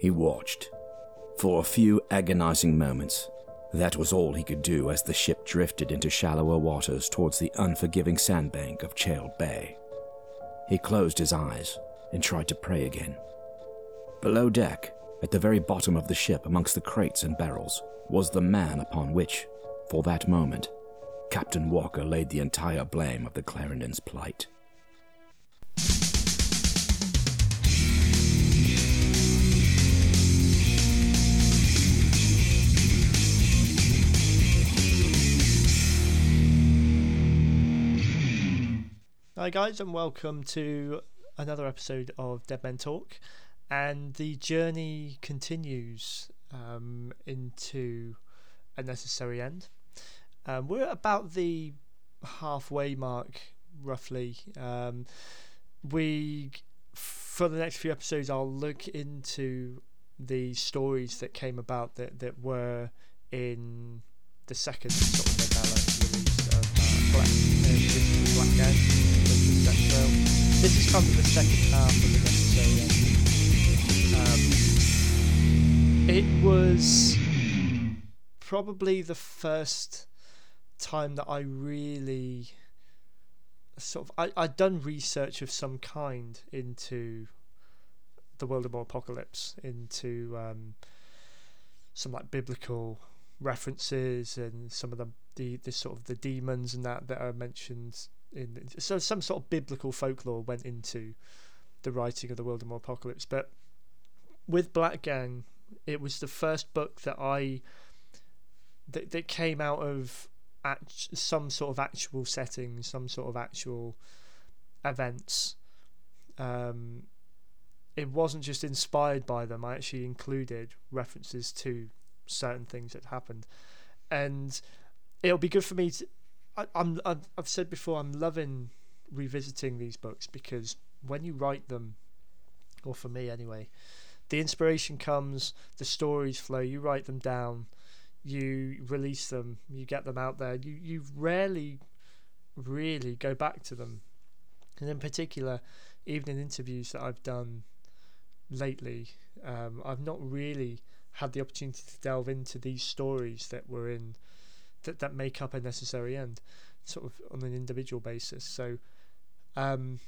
He watched. For a few agonizing moments, that was all he could do as the ship drifted into shallower waters towards the unforgiving sandbank of Chale Bay. He closed his eyes and tried to pray again. Below deck, at the very bottom of the ship amongst the crates and barrels, was the man upon which, for that moment, Captain Walker laid the entire blame of the Clarendon's plight. Hi, guys, and welcome to another episode of Dead Men Talk. And the journey continues um, into a necessary end. Um, we're about the halfway mark, roughly. Um, we, for the next few episodes, I'll look into the stories that came about that, that were in the second sort of release of uh, Black, uh, Black. This is of the second half of the necessary Um, it was probably the first time that I really sort of I, I'd done research of some kind into the Wildemort apocalypse, into um, some like biblical references and some of the, the the sort of the demons and that that are mentioned in so some sort of biblical folklore went into the writing of the Wildemort Apocalypse. But with Black Gang, it was the first book that I that that came out of act, some sort of actual setting, some sort of actual events. Um, it wasn't just inspired by them. I actually included references to certain things that happened, and it'll be good for me to I, I'm I've, I've said before I'm loving revisiting these books because when you write them, or for me anyway, the inspiration comes, the stories flow. You write them down, you release them, you get them out there. You you rarely, really go back to them, and in particular, even in interviews that I've done lately, um, I've not really had the opportunity to delve into these stories that were in that that make up a necessary end, sort of on an individual basis. So, um,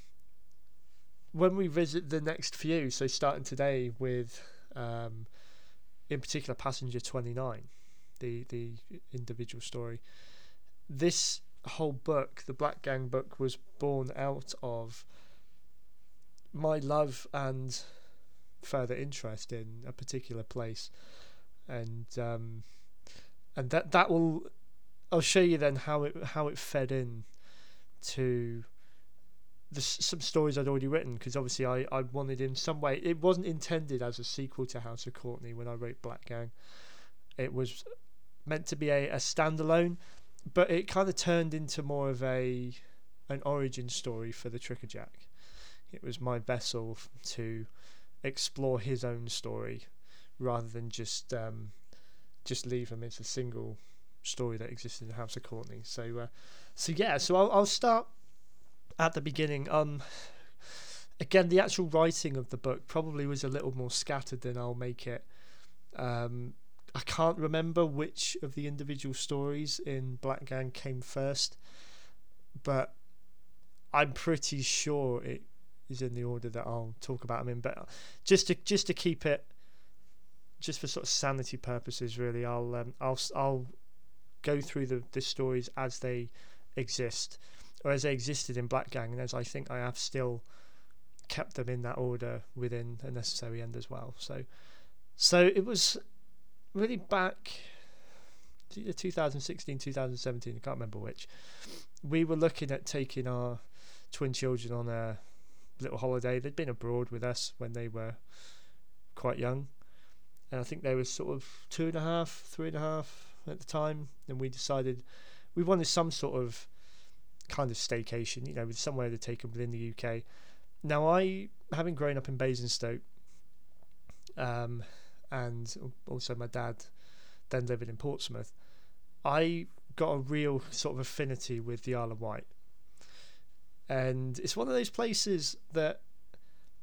when we visit the next few, so starting today with, um, in particular, Passenger Twenty Nine, the the individual story. This whole book, the Black Gang book, was born out of my love and further interest in a particular place, and um, and that that will I'll show you then how it how it fed in to the, some stories I'd already written because obviously I, I wanted in some way it wasn't intended as a sequel to House of Courtney when I wrote Black Gang. It was meant to be a, a standalone, but it kind of turned into more of a an origin story for the Trickerjack. It was my vessel to explore his own story rather than just um, just leave him as a single story that existed in the House of Courtney. So, uh, so yeah. So I'll, I'll start at the beginning. Um, again, the actual writing of the book probably was a little more scattered than I'll make it. Um, I can't remember which of the individual stories in Black Gang came first, but I'm pretty sure it is in the order that I'll talk about them in. But just to just to keep it, just for sort of sanity purposes, really, I'll um, I'll I'll go through the, the stories as they exist or as they existed in Black Gang, and as I think I have still kept them in that order within a necessary end as well. So, so it was really back 2016, 2017. I can't remember which. We were looking at taking our twin children on a little holiday. They'd been abroad with us when they were quite young, and I think they were sort of two and a half, three and a half, at the time, and we decided we wanted some sort of kind of staycation, you know, with somewhere to take them within the UK. Now, I, having grown up in Basingstoke, um, and also my dad then living in Portsmouth, I got a real sort of affinity with the Isle of Wight. And it's one of those places that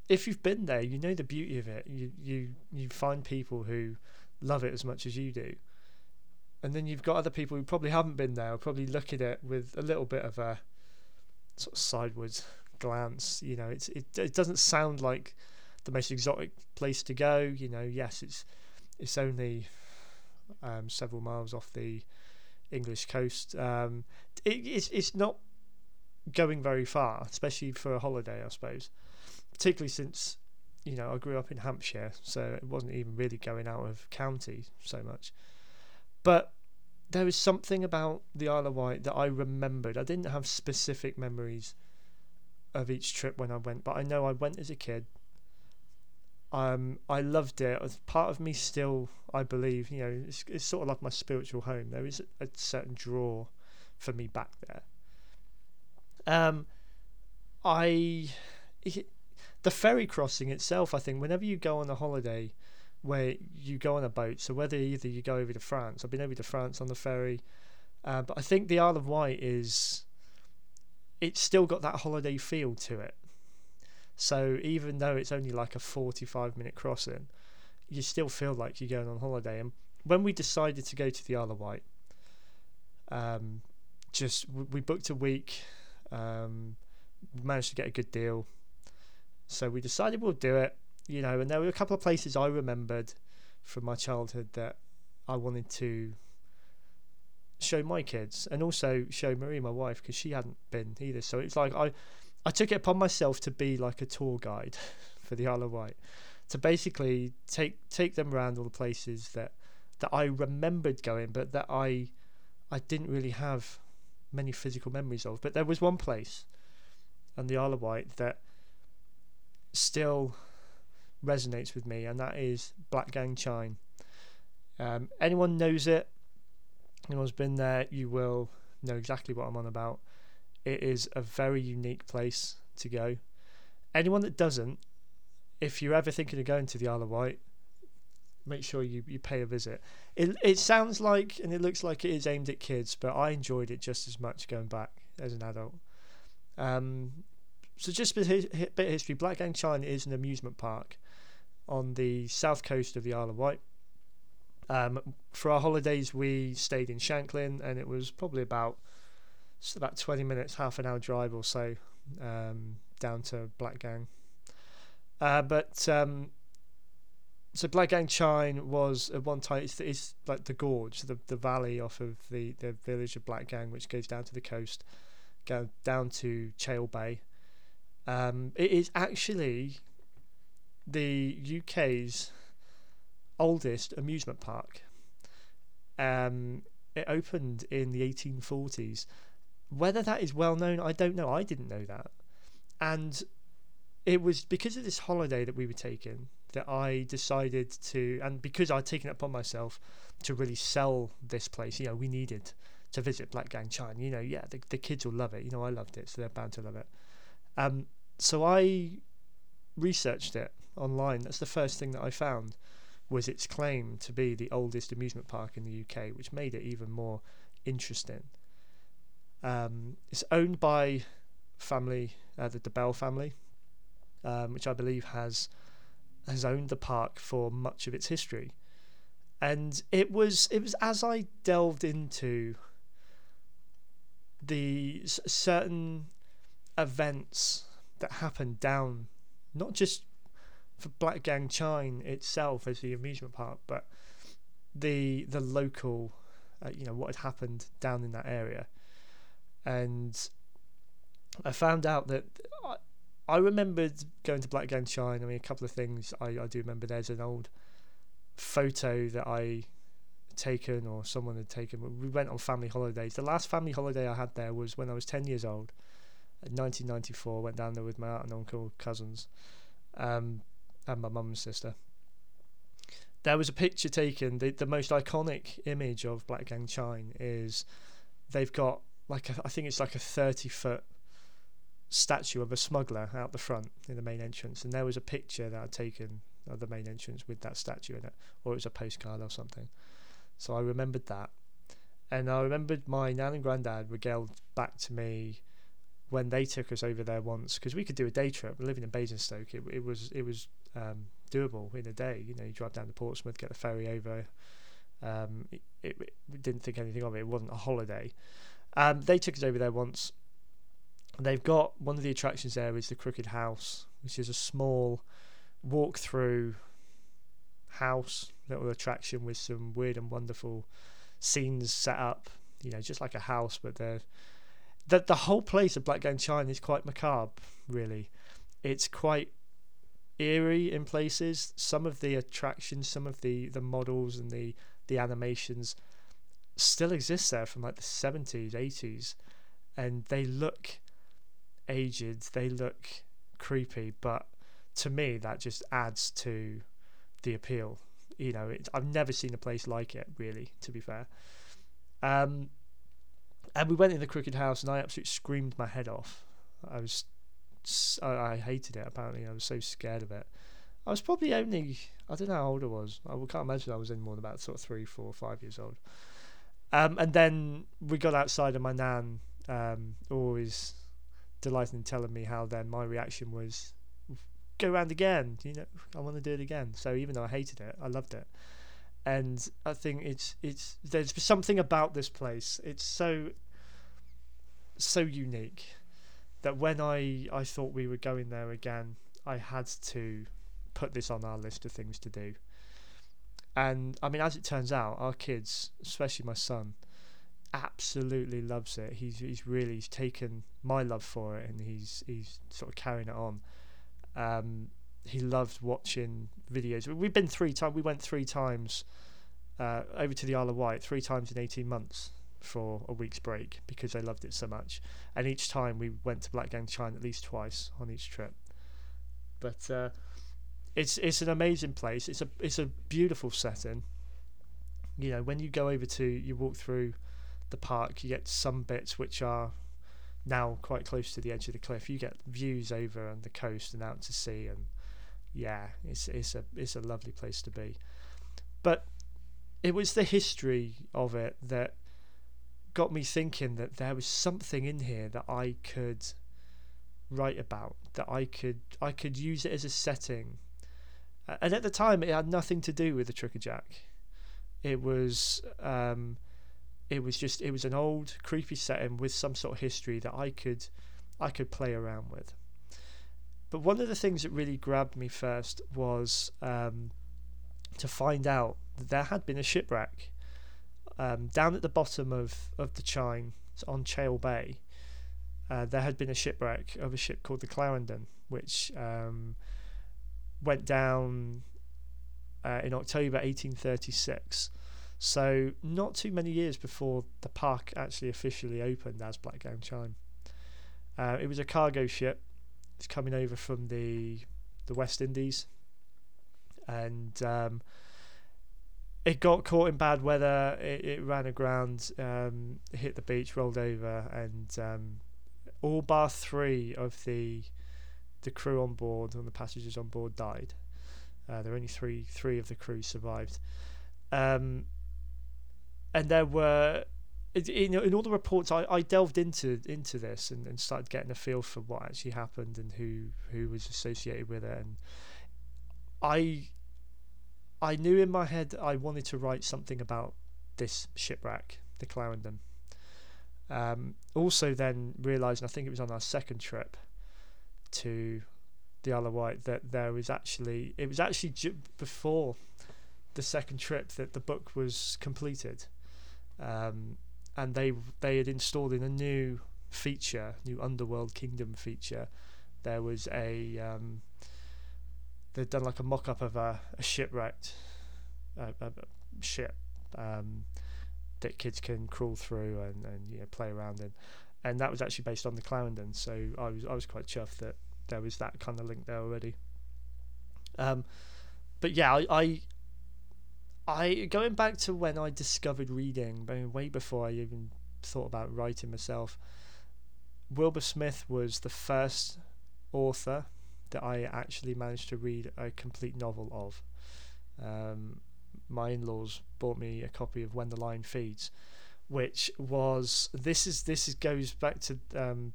if you've been there, you know the beauty of it. You you you find people who love it as much as you do, and then you've got other people who probably haven't been there, probably look at it with a little bit of a sort of sideways glance. You know, it's it it doesn't sound like the most exotic place to go. You know, yes, it's it's only um, several miles off the English coast. Um, it, it's it's not going very far, especially for a holiday, I suppose. Particularly since you know I grew up in Hampshire, so it wasn't even really going out of county so much. But there was something about the Isle of Wight that I remembered. I didn't have specific memories of each trip when I went, but I know I went as a kid. Um, I loved it. As part of me still, I believe, you know, it's, it's sort of like my spiritual home. There is a, a certain draw for me back there. Um, I, the ferry crossing itself, I think, whenever you go on a holiday, where you go on a boat. So whether either you go over to France, I've been over to France on the ferry, uh, but I think the Isle of Wight is, it's still got that holiday feel to it. So even though it's only like a forty-five minute crossing, you still feel like you're going on holiday. And when we decided to go to the Isle of Wight, um, just we booked a week, um, managed to get a good deal, so we decided we'll do it you know, and there were a couple of places I remembered from my childhood that I wanted to show my kids and also show Marie, my wife, because she hadn't been either. So it's like I, I took it upon myself to be like a tour guide for the Isle of Wight, to basically take take them around all the places that that I remembered going, but that I I didn't really have many physical memories of. But there was one place on the Isle of Wight that still resonates with me, and that is Black Gang Chine. Um, anyone knows it, anyone's been there, you will know exactly what I'm on about. It is a very unique place to go. Anyone that doesn't, if you're ever thinking of going to the Isle of Wight, make sure you, you pay a visit. It it sounds like and it looks like it is aimed at kids, but I enjoyed it just as much going back as an adult. Um, so just a bit of history. Black Gang Chine is an amusement park on the south coast of the Isle of Wight. Um, for our holidays, we stayed in Shanklin, and it was probably about about 20 minutes, half an hour drive or so um, down to Blackgang. Uh, but um, so Black Gang Chine was at one time it's, it's, like the gorge, the the valley off of the, the village of Blackgang, which goes down to the coast, go down to Chale Bay. Um, it is actually the UK's oldest amusement park. Um, it opened in the 1840s. Whether that is well known, I don't know. I didn't know that. And it was because of this holiday that we were taking that I decided to, and because I'd taken it upon myself to really sell this place. You know, we needed to visit Black Gang. You know, yeah, the, the kids will love it. You know, I loved it, so they're bound to love it. Um, so I researched it online, that's the first thing that I found was its claim to be the oldest amusement park in the UK, which made it even more interesting. Um, it's owned by family, uh, the, the Bell family, um, which I believe has has owned the park for much of its history. And it was it was as I delved into the certain events that happened down, not just for Black Gang Chine itself as the amusement park, but the the local, uh, you know, what had happened down in that area, and I found out that I, I remembered going to Black Gang Chine. I mean, a couple of things I, I do remember. There's an old photo that I taken or someone had taken. We went on family holidays. The last family holiday I had there was when I was ten years old. In 1994, went down there with my aunt and uncle, cousins. Um, and my mum's sister. There was a picture taken. The, the most iconic image of Black Gang Chine is they've got like a, I think it's like a thirty foot statue of a smuggler out the front in the main entrance, and there was a picture that I'd taken of the main entrance with that statue in it, or it was a postcard or something. So I remembered that, and I remembered my nan and granddad regaled back to me when they took us over there once because we could do a day trip. Living in Basingstoke, it, it was it was um, doable in a day. You know, you drive down to Portsmouth, get the ferry over. Um, it, it, didn't think anything of it. It wasn't a holiday. Um, they took us over there once. They've got one of the attractions there is the Crooked House, which is a small walk through house, little attraction with some weird and wonderful scenes set up. You know, just like a house, but the the the whole place of Blackgang Chine is quite macabre. Really, it's quite eerie in places. Some of the attractions, some of the the models and the the animations still exist there from like the 70s, 80s, and they look aged. They look creepy, but to me that just adds to the appeal. You know, it, I've never seen a place like it, really. To be fair, um, and we went in the Crooked House, and I absolutely screamed my head off. I was, I, hated it. Apparently, I was so scared of it. I was probably only, I don't know how old I was. I can't imagine I was any more than about sort of three, four, five years old. Um, and then we got outside, and my nan um, always delighted in telling me how then my reaction was go around again. You know, I want to do it again. So even though I hated it, I loved it. And I think it's it's there's something about this place. It's so so unique that when I I thought we were going there again, I had to put this on our list of things to do. And I mean, as it turns out, our kids, especially my son, absolutely loves it. He's he's really he's taken my love for it, and he's he's sort of carrying it on. Um, he loved watching videos. We've been three times. We went three times uh, over to the Isle of Wight, three times in eighteen months for a week's break because they loved it so much. And each time we went to Blackgang Chine at least twice on each trip. But uh, it's it's an amazing place. It's a it's a beautiful setting. You know, when you go over to you walk through the park, you get some bits which are now quite close to the edge of the cliff. You get views over on the coast and out to sea, and yeah, it's it's a it's a lovely place to be. But it was the history of it that got me thinking that there was something in here that I could write about, that I could I could use it as a setting. And at the time, it had nothing to do with the Trickerjack. It was um, it was just it was an old creepy setting with some sort of history that I could I could play around with. But one of the things that really grabbed me first was um, to find out that there had been a shipwreck um, down at the bottom of, of the Chine on Chale Bay. Uh, there had been a shipwreck of a ship called the Clarendon, which um, went down uh, in October 1836. So not too many years before the park actually officially opened as Blackgang Chine. Uh, it was a cargo ship. It's coming over from the the West Indies, and um, it got caught in bad weather. It, it ran aground, um, hit the beach, rolled over, and um, all bar three of the the crew on board and the passengers on board died. Uh, there were only three three of the crew survived. Um, and there were in, in all the reports I, I delved into into this and, and started getting a feel for what actually happened and who who was associated with it and I I knew in my head I wanted to write something about this shipwreck, the Clarendon. Um, also, then realising, I think it was on our second trip to the Isle of Wight, that there was actually it was actually before the second trip that the book was completed um, and they they had installed in a new feature, new Underworld Kingdom feature. There was a um, they'd done like a mock-up of a, a shipwrecked a, ship um, that kids can crawl through and, and you know, play around in, and that was actually based on the Clarendon. So I was I was quite chuffed that there was that kind of link there already. Um, but yeah, I, I I going back to when I discovered reading, way before I even thought about writing myself. Wilbur Smith was the first author that I actually managed to read a complete novel of. Um, my in-laws bought me a copy of When the Lion Feeds, which was this is this is, goes back to um,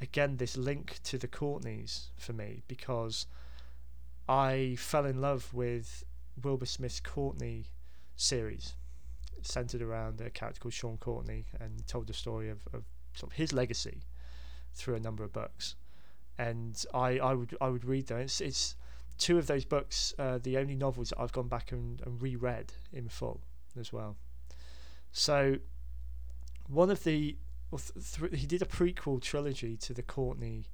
again this link to the Courtneys for me because I fell in love with Wilbur Smith's Courtney series, centered around a character called Sean Courtney, and told the story of, of sort of his legacy through a number of books. And I, I would I would read them. It's, it's two of those books, uh, the only novels that I've gone back and, and reread in full as well. So one of the th- he did a prequel trilogy to the Courtney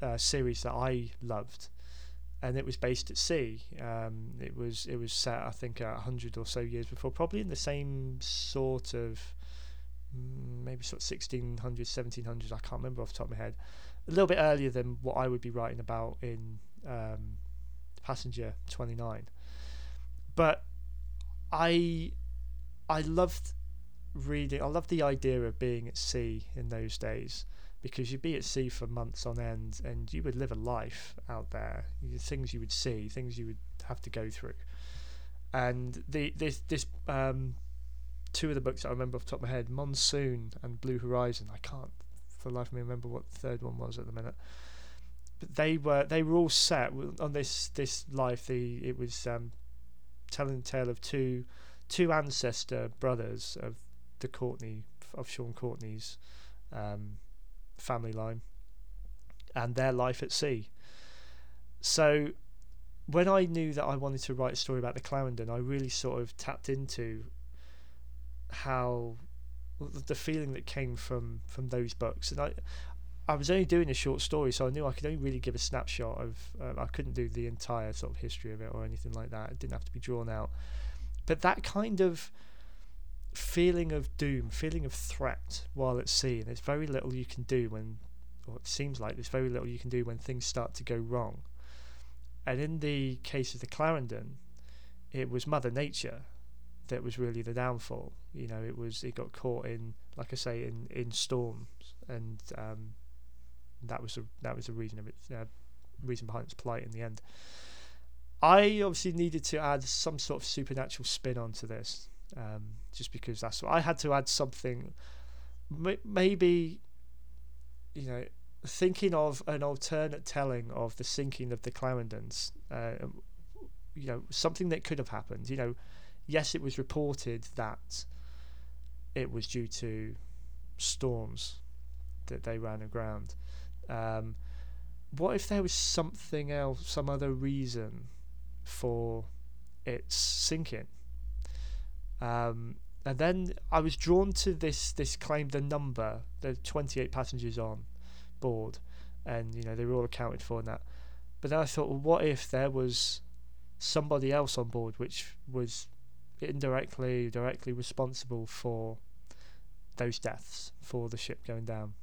uh, series that I loved, and it was based at sea. Um, it was it was set I think a hundred or so years before, probably in the same sort of mm, maybe sort of 1600s, 1700s. I can't remember off the top of my head. A little bit earlier than what I would be writing about in um, Passenger 29. But I I loved reading. I loved the idea of being at sea in those days because you'd be at sea for months on end and you would live a life out there. Things you would see, things you would have to go through. And the this this um, two of the books I remember off the top of my head, Monsoon and Blue Horizon. I can't for the life of me remember what the third one was at the minute. But they were they were all set on this this life. The it was um, telling the tale of two two ancestor brothers of the Courtney of Sean Courtney's um, family line and their life at sea. So when I knew that I wanted to write a story about the Clarendon, I really sort of tapped into how the feeling that came from from those books, and I I was only doing a short story, so I knew I could only really give a snapshot of. Uh, I couldn't do the entire sort of history of it or anything like that. It didn't have to be drawn out, but that kind of feeling of doom, feeling of threat while at sea, and there's very little you can do when, or it seems like there's very little you can do when things start to go wrong. And in the case of the Clarendon, it was Mother Nature that was really the downfall. You know, it was it got caught in, like I say, in in storms, and um, that was a that was the reason of it, uh, reason behind its plight in the end. I obviously needed to add some sort of supernatural spin onto this, um, just because that's what I had to add something. Maybe, you know, thinking of an alternate telling of the sinking of the Clarendons. Uh, you know, something that could have happened. You know, yes, it was reported that it was due to storms that they ran aground. Um, what if there was something else, some other reason for its sinking? Um, and then I was drawn to this this claim, the number, the 28 passengers on board, and you know they were all accounted for in that. But then I thought, well, what if there was somebody else on board which was indirectly, directly responsible for those deaths, for the ship going down?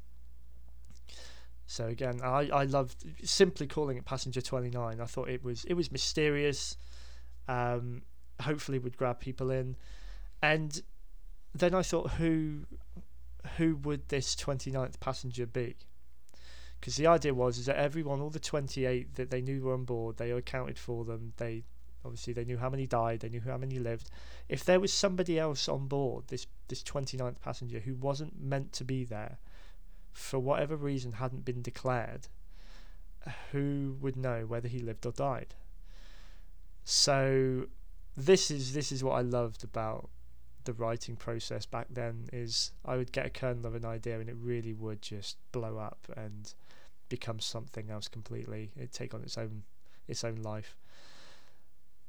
So again, I, I loved simply calling it Passenger 29. I thought it was it was mysterious. Um, hopefully would grab people in. And then I thought, who who would this 29th passenger be? Because the idea was is that everyone, all the 28 that they knew were on board, they accounted for them. They obviously they knew how many died, they knew how many lived. If there was somebody else on board, this this 29th passenger who wasn't meant to be there, for whatever reason hadn't been declared, who would know whether he lived or died? So this is this is what I loved about the writing process back then is I would get a kernel of an idea and it really would just blow up and become something else completely. It'd take on its own its own life.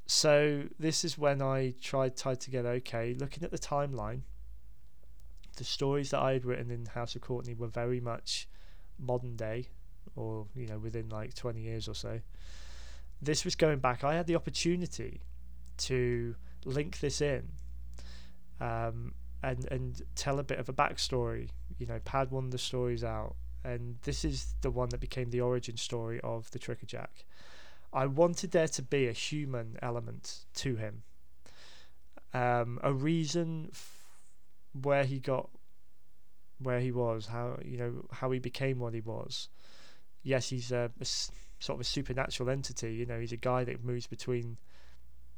So this is when I tried tied together, okay, looking at the timeline, the stories that I had written in House of Courtney were very much modern day or, you know, within like twenty years or so. This was going back. I had the opportunity to link this in um, and and tell a bit of a backstory. You know, pad one of the stories out, and this is the one that became the origin story of the Trickerjack. I wanted there to be a human element to him, um, a reason f- where he got where he was, how you know how he became what he was. Yes, he's a, sort of a supernatural entity. You know, he's a guy that moves between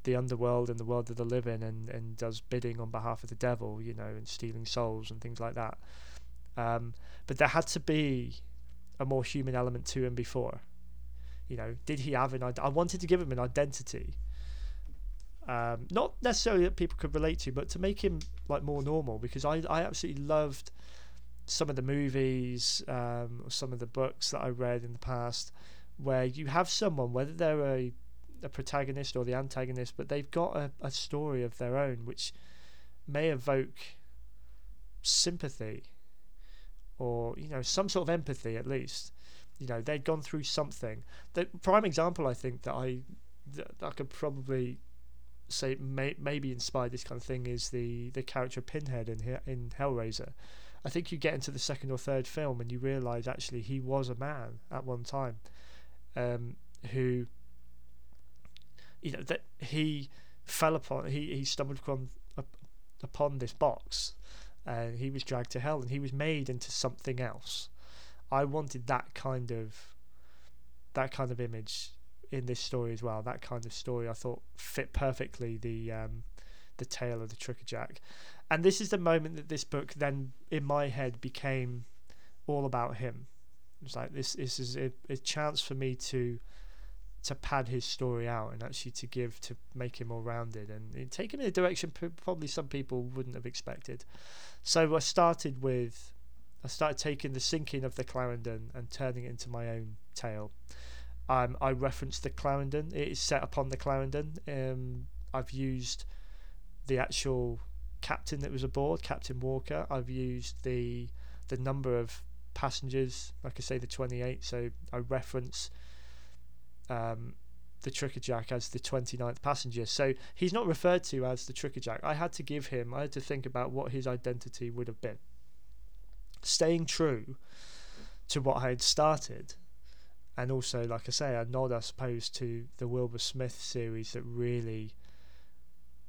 the underworld and the world of the living and, and does bidding on behalf of the devil, you know, and stealing souls and things like that. Um, but there had to be a more human element to him before? You know, did he have an? I wanted to give him an identity. Um, not necessarily that people could relate to, but to make him like more normal because I I absolutely loved some of the movies um, some of the books that I read in the past where you have someone whether they're a a protagonist or the antagonist, but they've got a, a story of their own which may evoke sympathy or you know some sort of empathy at least you know they'd gone through something. The prime example i think that i that i could probably say may, maybe inspired this kind of thing is the the character pinhead in in hellraiser. I think you get into the second or third film and you realize actually he was a man at one time um, who you know that he fell upon he, he stumbled upon upon this box and he was dragged to hell and he was made into something else i wanted that kind of that kind of image in this story as well that kind of story. I thought fit perfectly the um, the tale of the trickerjack and this is the moment that this book then in my head became all about him. It's like this this is a, a chance for me to to pad his story out and actually to give to make him more rounded and take him in a direction probably some people wouldn't have expected. So I started with I started taking the sinking of the Clarendon and turning it into my own tale. Um, I referenced the Clarendon. It is set upon the Clarendon. Um, I've used the actual captain that was aboard, Captain Walker. I've used the the number of passengers, like I say, the 28. So I reference um, the Trickerjack as the 29th passenger. So he's not referred to as the Trickerjack. I had to give him, I had to think about what his identity would have been. Staying true to what I had started, and also, like I say, a nod, I suppose, to the Wilbur Smith series that really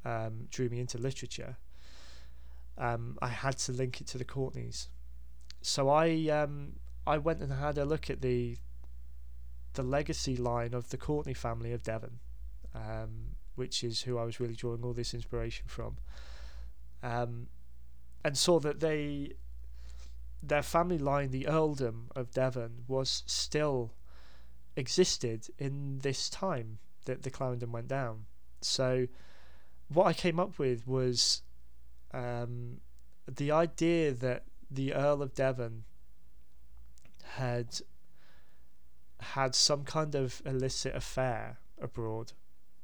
um, drew me into literature. Um, I had to link it to the Courtneys. So I um, I went and had a look at the the legacy line of the Courtney family of Devon, um, which is who I was really drawing all this inspiration from, um, and saw that they their family line, the earldom of Devon, was still existed in this time that the Clarendon went down. So, what I came up with was um, the idea that the Earl of Devon had had some kind of illicit affair abroad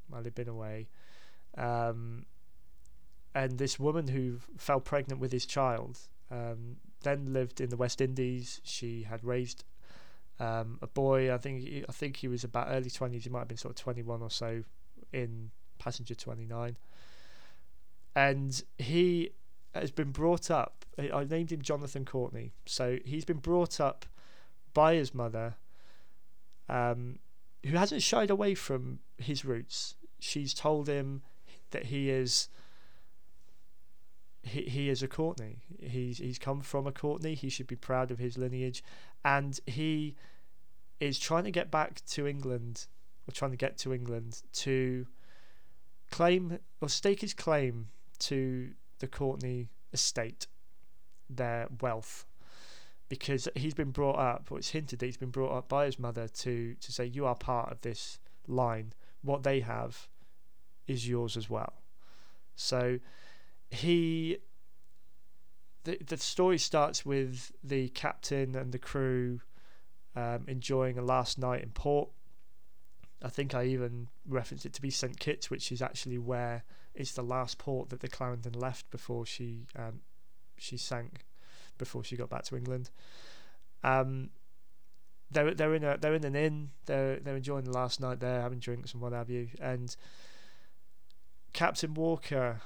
while he'd been away. Um, and this woman who fell pregnant with his child um, then lived in the West Indies. She had raised um, a boy. I think he, I think he was about early twenties. He might have been sort of twenty one or so in passenger twenty nine. And he has been brought up. I named him Jonathan Courtney. So he's been brought up by his mother um, who hasn't shied away from his roots. She's told him that he is he, he is a Courtney. He's he's come from a Courtney. He should be proud of his lineage, and he is trying to get back to England, or trying to get to England to claim or stake his claim to the Courtney estate, their wealth, because he's been brought up, or it's hinted that he's been brought up by his mother to to say you are part of this line. What they have is yours as well. So he the the story starts with the captain and the crew um, enjoying a last night in port. I think I even referenced it to be St Kitts, which is actually where it's the last port that the Clarendon left before she um, she sank before she got back to England. Um, they're they're in a they're in an inn. They're they're enjoying the last night there, having drinks and what have you. And Captain Walker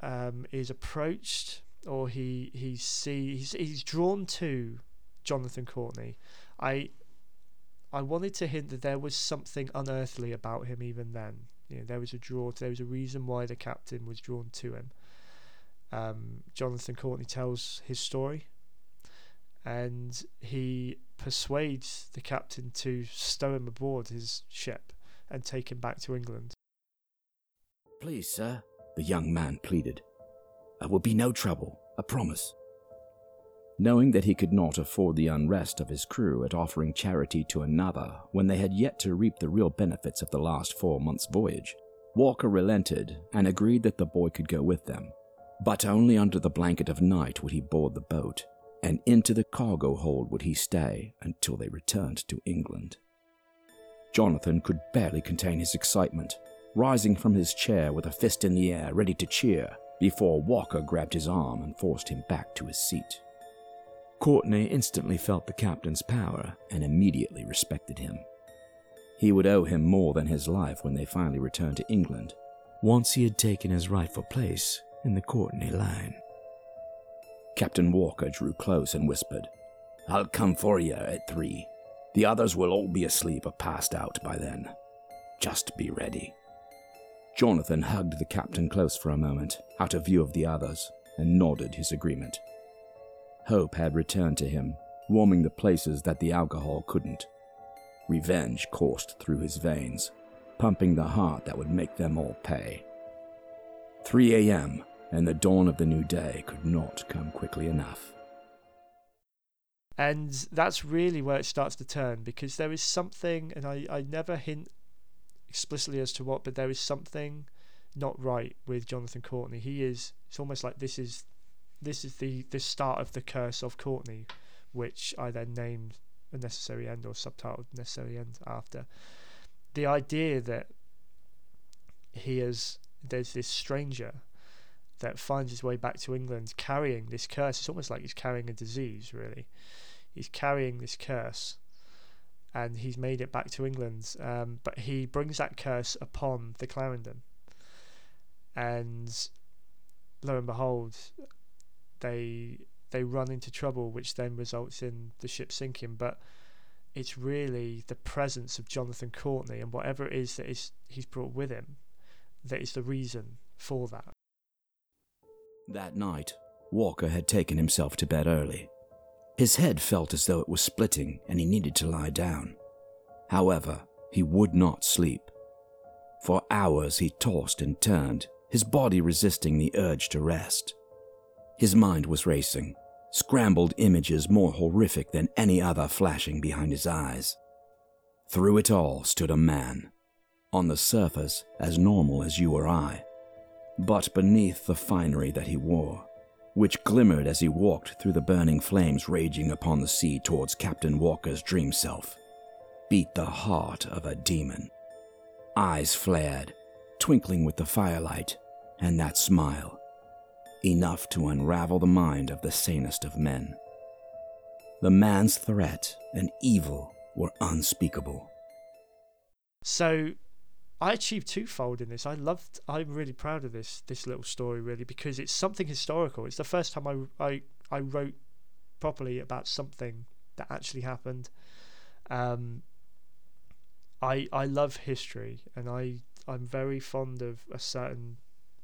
um, is approached, or he he sees he's, he's drawn to Jonathan Courtney. I I wanted to hint that there was something unearthly about him even then. You know, there was a draw. There was a reason why the captain was drawn to him um, Jonathan Courtney tells his story and he persuades the captain to stow him aboard his ship and take him back to England. Please, sir, the young man pleaded. There will be no trouble, I promise. knowing that he could not afford the unrest of his crew at offering charity to another when they had yet to reap the real benefits of the last four months' voyage. Walker relented and agreed that the boy could go with them, but only under the blanket of night would he board the boat, and into the cargo hold would he stay until they returned to England. Jonathan could barely contain his excitement, rising from his chair with a fist in the air, ready to cheer, before Walker grabbed his arm and forced him back to his seat. Courtney instantly felt the captain's power and immediately respected him. He would owe him more than his life when they finally returned to England, once he had taken his rightful place in the Courtney line. Captain Walker drew close and whispered, I'll come for you at three. The others will all be asleep or passed out by then. Just be ready. Jonathan hugged the captain close for a moment, out of view of the others, and nodded his agreement. Hope had returned to him, warming the places that the alcohol couldn't. Revenge coursed through his veins, pumping the heart that would make them all pay. 3 a.m., and the dawn of the new day could not come quickly enough. And that's really where it starts to turn because there is something, and I, I never hint explicitly as to what, but there is something not right with Jonathan Courtney. He is, it's almost like this is this is the the start of the curse of Courtney, which I then named a necessary end or subtitled necessary end after. The idea that he is there's this stranger that finds his way back to England carrying this curse. It's almost like he's carrying a disease, really. He's carrying this curse, and he's made it back to England. Um, but he brings that curse upon the Clarendon, and lo and behold, they they run into trouble, which then results in the ship sinking. But it's really the presence of Jonathan Courtney and whatever it is that is he's brought with him that is the reason for that. That night, Walker had taken himself to bed early. His head felt as though it was splitting and he needed to lie down. However, he would not sleep. For hours he tossed and turned, his body resisting the urge to rest. His mind was racing, scrambled images more horrific than any other flashing behind his eyes. Through it all stood a man, on the surface as normal as you or I, but beneath the finery that he wore, which glimmered as he walked through the burning flames raging upon the sea towards Captain Walker's dream self, beat the heart of a demon. Eyes flared, twinkling with the firelight, and that smile enough to unravel the mind of the sanest of men. The man's threat and evil were unspeakable. So I achieved twofold in this. I loved I'm really proud of this this little story really because it's something historical. It's the first time I I, I wrote properly about something that actually happened. Um I I love history and I I'm very fond of a certain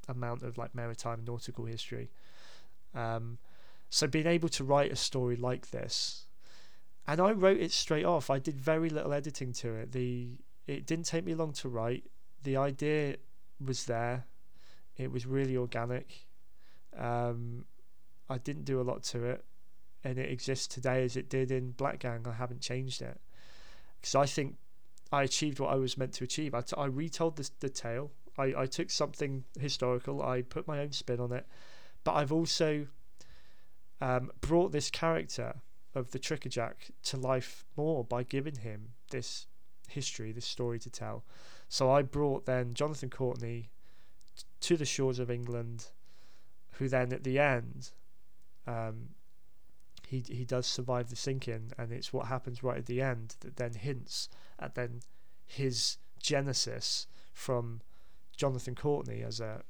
amount of like maritime nautical history. Um, so being able to write a story like this, and I wrote it straight off. I did very little editing to it. The it didn't take me long to write. The idea was there. It was really organic. Um, I didn't do a lot to it, and it exists today as it did in Black Gang. I haven't changed it because I think I achieved what I was meant to achieve. I, t- I retold the, the tale. I, I took something historical, I put my own spin on it, but I've also um, brought this character of the Trickerjack to life more by giving him this history, this story to tell. So I brought then Jonathan Courtney t- to the shores of England, who then at the end, um, he he does survive the sinking, and it's what happens right at the end that then hints at then his genesis from Jonathan Courtney as a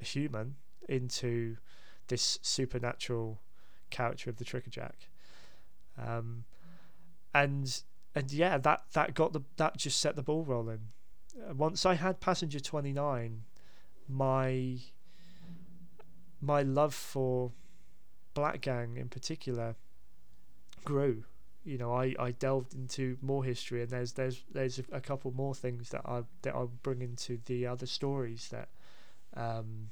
human into this supernatural character of the Trickerjack. Um, and and yeah, that that got the that just set the ball rolling. Uh, once I had Passenger Twenty Nine, my my love for Black Gang in particular grew you know, I, I delved into more history, and there's there's there's a, couple more things that I that I'll bring into the other stories that um,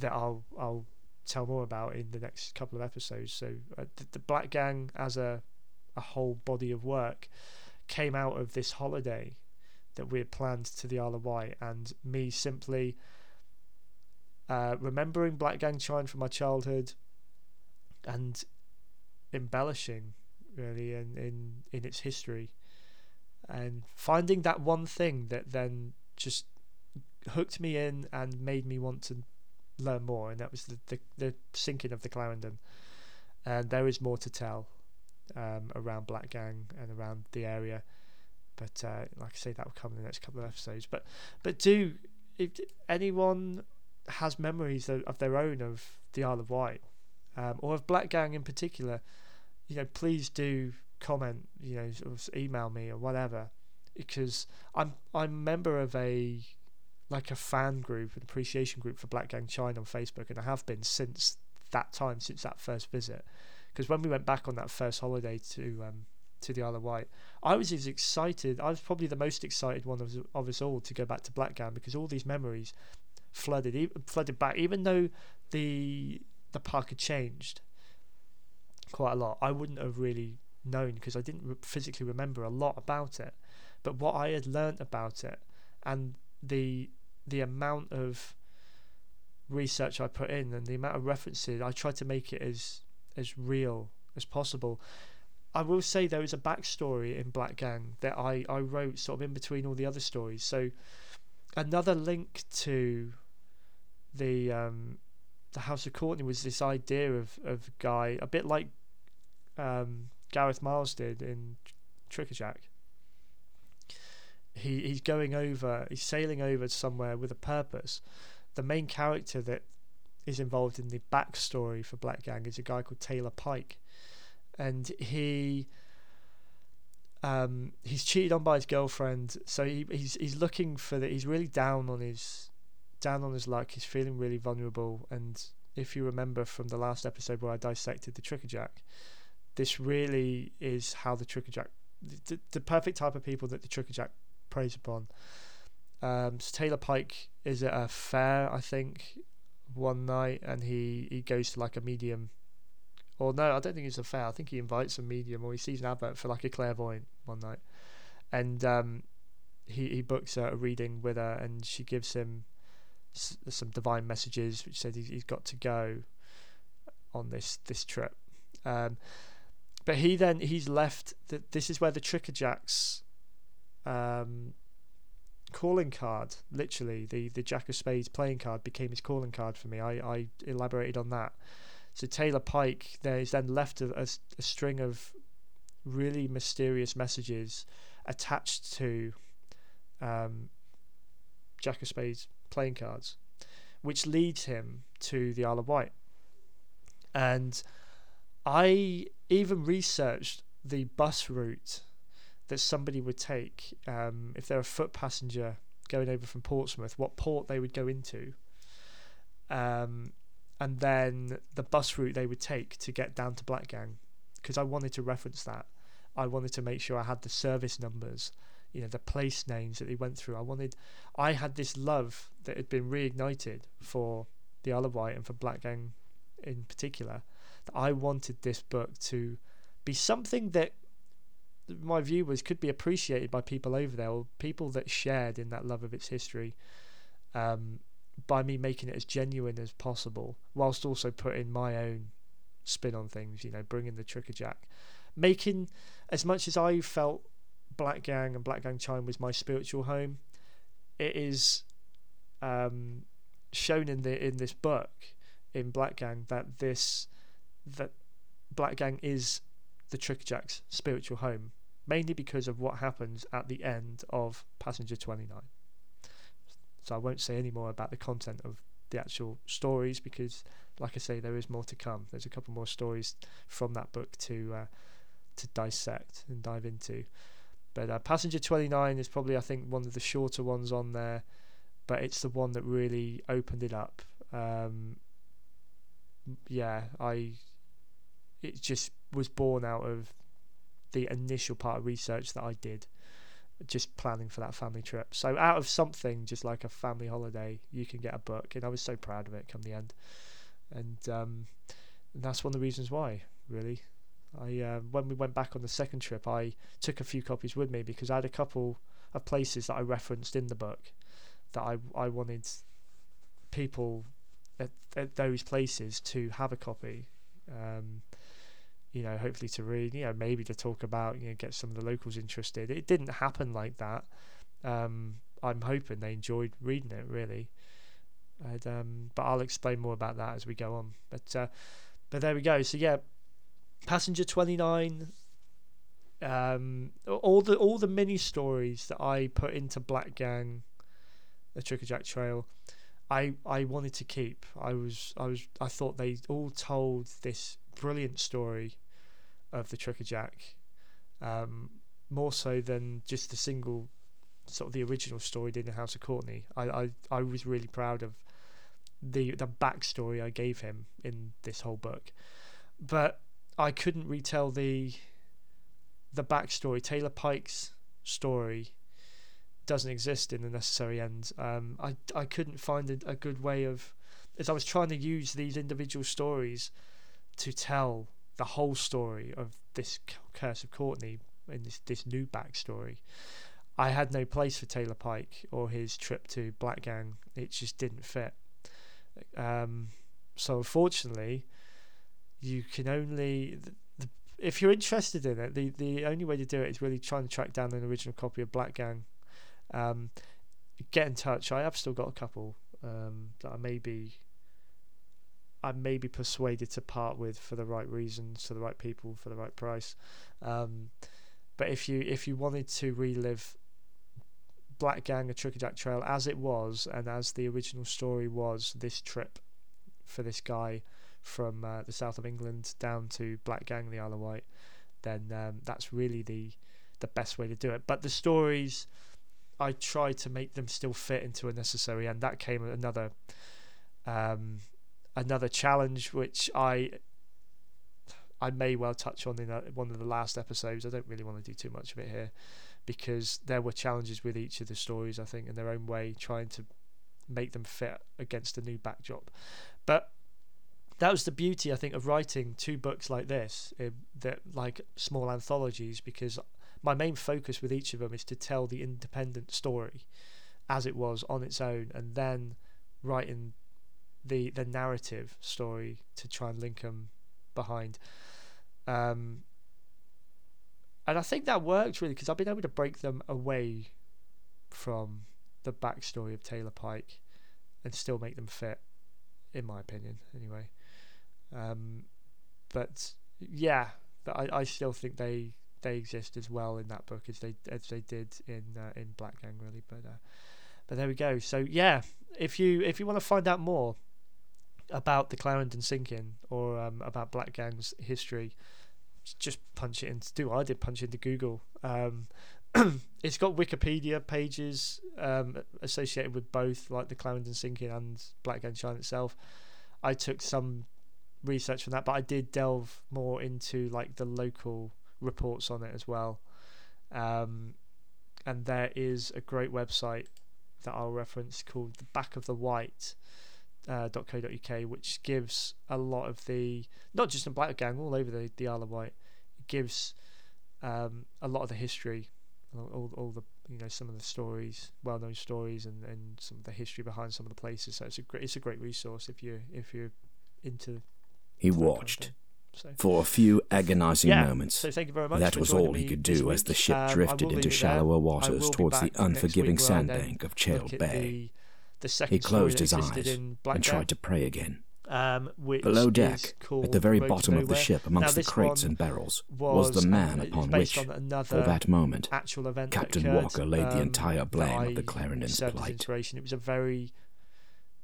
that I'll I'll tell more about in the next couple of episodes. So uh, the, the Black Gang as a a whole body of work came out of this holiday that we had planned to the Isle of Wight, and me simply uh, remembering Black Gang Chine from my childhood and embellishing really in, in, in its history. And finding that one thing that then just hooked me in and made me want to learn more. And that was the, the, the sinking of the Clarendon. And there is more to tell um, around Black Gang and around the area. But uh, like I say that will come in the next couple of episodes. But but do if anyone has memories of, of their own of the Isle of Wight um, or of Black Gang in particular you know please do comment you know or email me or whatever. Because I'm I'm a member of a like a fan group, an appreciation group for Blackgang Chine on Facebook, and I have been since that time, since that first visit. Because when we went back on that first holiday to um, to the Isle of Wight, I was as excited. I was probably the most excited one of, of us all to go back to Black Gang because all these memories flooded flooded back. Even though the the park had changed quite a lot, I wouldn't have really known because I didn't physically remember a lot about it. But what I had learnt about it and the the amount of research I put in and the amount of references I tried to make it as as real as possible. I will say there is a backstory in Black Gang that I, I wrote sort of in between all the other stories. So another link to the um, the House of Courtney was this idea of of guy a bit like um, Gareth Miles did in Trickerjack, he he's going over, he's sailing over somewhere with a purpose. The main character that is involved in the backstory for Black Gang is a guy called Taylor Pike, and he. Um, he's cheated on by his girlfriend, so he, he's he's looking for that. He's really down on his down on his luck. He's feeling really vulnerable, and if you remember from the last episode where I dissected the Trickerjack, this really is how the Trickerjack, the, the perfect type of people that the Trickerjack preys upon. Um, so Taylor Pike is at a fair, I think, one night, and he he goes to like a medium. Or no, I don't think it's a fair. I think he invites a medium, or he sees an advert for like a clairvoyant one night, and um, he he books a, reading with her, and she gives him s- some divine messages, which said he's, he's got to go on this this trip. Um, but he then he's left. That this is where the Trickerjacks um, calling card. Literally, the the Jack of Spades playing card became his calling card for me. I, I elaborated on that. So Taylor Pike, there is then left a, a, a string of really mysterious messages attached to um, Jack of Spades playing cards, which leads him to the Isle of Wight. And I even researched the bus route that somebody would take um, if they're a foot passenger going over from Portsmouth, what port they would go into, um, and then the bus route they would take to get down to Blackgang, because I wanted to reference that. I wanted to make sure I had the service numbers, you know, the place names that they went through. I wanted, I had this love that had been reignited for the Isle of Wight and for Blackgang in particular. That I wanted this book to be something that my view was could be appreciated by people over there or people that shared in that love of its history um, by me making it as genuine as possible whilst also putting my own spin on things you know bringing the trickerjack making as much as i felt black gang and Blackgang Chine was my spiritual home it is um, shown in the in this book in black gang that this that black gang is the Trickerjack's spiritual home, mainly because of what happens at the end of Passenger 29. So I won't say any more about the content of the actual stories because, like I say, there is more to come. There's a couple more stories from that book to uh, to dissect and dive into. But uh, Passenger 29 is probably, I think, one of the shorter ones on there, but it's the one that really opened it up. Um, yeah, I. It just was born out of the initial part of research that I did, just planning for that family trip. So out of something just like a family holiday, you can get a book, and I was so proud of it come the end. and um, that's one of the reasons why. Really, I uh, when we went back on the second trip, I took a few copies with me because I had a couple of places that I referenced in the book that I I wanted people at, at those places to have a copy. Um, you know, hopefully to read, you know, maybe to talk about, you know, get some of the locals interested. It didn't happen like that. Um, I'm hoping they enjoyed reading it really. And, um, but I'll explain more about that as we go on. But uh, but there we go. So yeah, Passenger Twenty Nine. Um, all the all the mini stories that I put into Black Gang, the Trickerjack Trail, I I wanted to keep. I was I was I thought they all told this brilliant story of the Trickerjack, um, more so than just the single sort of the original story did in the House of Courtney. I, I, I was really proud of the the backstory I gave him in this whole book, but I couldn't retell the the backstory. Taylor Pike's story doesn't exist in the necessary end. Um, I I couldn't find a, a good way of, as I was trying to use these individual stories to tell the whole story of this Curse of Courtney in this this new backstory. I had no place for Taylor Pike or his trip to Black Gang. It just didn't fit. Um, so unfortunately, you can only the, the, if you're interested in it. The the only way to do it is really trying to track down an original copy of Black Gang. Um, get in touch. I have still got a couple um, that I may be I may be persuaded to part with for the right reasons, to the right people, for the right price. Um, but if you if you wanted to relive Black Gang, a Trickerjack Trail as it was, and as the original story was, this trip for this guy from uh, the south of England down to Black Gang, the Isle of Wight, then um, that's really the the best way to do it. But the stories, I tried to make them still fit into a necessary, and that came another um, another challenge which I I may well touch on in a, one of the last episodes. I don't really want to do too much of it here because there were challenges with each of the stories, I think, in their own way, trying to make them fit against a new backdrop. But that was the beauty, I think, of writing two books like this, eh, that like small anthologies, because my main focus with each of them is to tell the independent story as it was on its own, and then writing the the narrative story to try and link them behind. Um, and I think that worked really because I've been able to break them away from the backstory of Taylor Pike and still make them fit, in my opinion, anyway. Um, but yeah, I, I still think they they exist as well in that book as they as they did in uh, in Black Gang really. But uh, but there we go. So yeah, if you if you want to find out more about the Clarendon sinking or um, about Black Gang's history, just punch it into. Do I did punch into Google. Um, it's got Wikipedia pages um, associated with both, like the Clarendon sinking and Blackgang Chine itself. I took some research from that, but I did delve more into like the local reports on it as well. Um, and there is a great website that I'll reference called the Back of the Wight, uh, .co.uk, which gives a lot of the not just in Black Gang, all over the, the Isle of Wight. It gives um, a lot of the history, all, all the you know some of the stories, well known stories, and, and some of the history behind some of the places. So it's a great it's a great resource if you if you're into. He watched. So. For a few agonising yeah, moments, so thank you very much that was all he could do as the ship um, drifted into shallower waters towards the unforgiving sandbank of Chale Bay. The, the he closed his eyes and tried to pray again. Um, Below deck, at the very bottom of the ship, amongst the crates and barrels, was, was the man um, upon which, on for that moment, actual event Captain Walker laid the um, entire blame of the Clarendon's plight. It was a very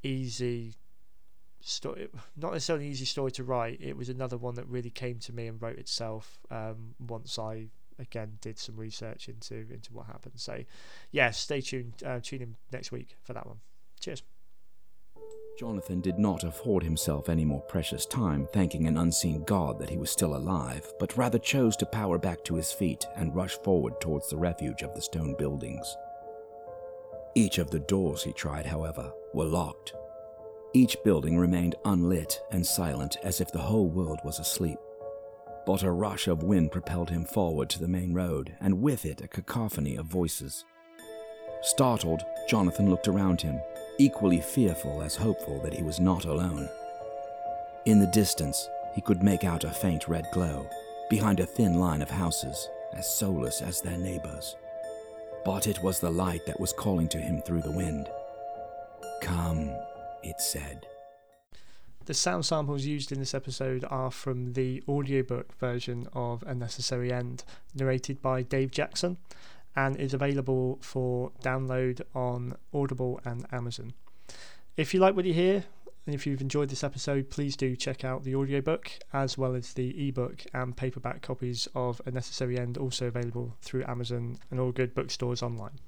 easy story, not necessarily an easy story to write. It was another one that really came to me and wrote itself um, once I again did some research into into what happened. So, yeah, stay tuned. Uh, tune in next week for that one. Cheers. Jonathan did not afford himself any more precious time thanking an unseen god that he was still alive, but rather chose to power back to his feet and rush forward towards the refuge of the stone buildings. Each of the doors he tried, however, were locked, Each building remained unlit and silent as if the whole world was asleep. But a rush of wind propelled him forward to the main road, and with it a cacophony of voices. Startled, Jonathan looked around him, equally fearful as hopeful that he was not alone. In the distance, he could make out a faint red glow, behind a thin line of houses, as soulless as their neighbors. But it was the light that was calling to him through the wind. Come, it said. The sound samples used in this episode are from the audiobook version of A Necessary End, narrated by Dave Jackson, and is available for download on Audible and Amazon. If you like what you hear, and if you've enjoyed this episode, please do check out the audiobook as well as the ebook and paperback copies of A Necessary End, also available through Amazon and all good bookstores online.